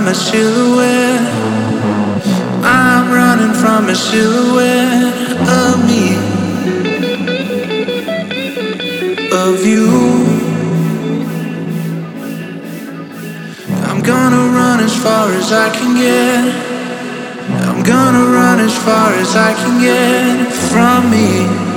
from a silhouette. I'm running from a silhouette of me, of you. I'm gonna run as far as I can get. I'm gonna run as far as I can get from me.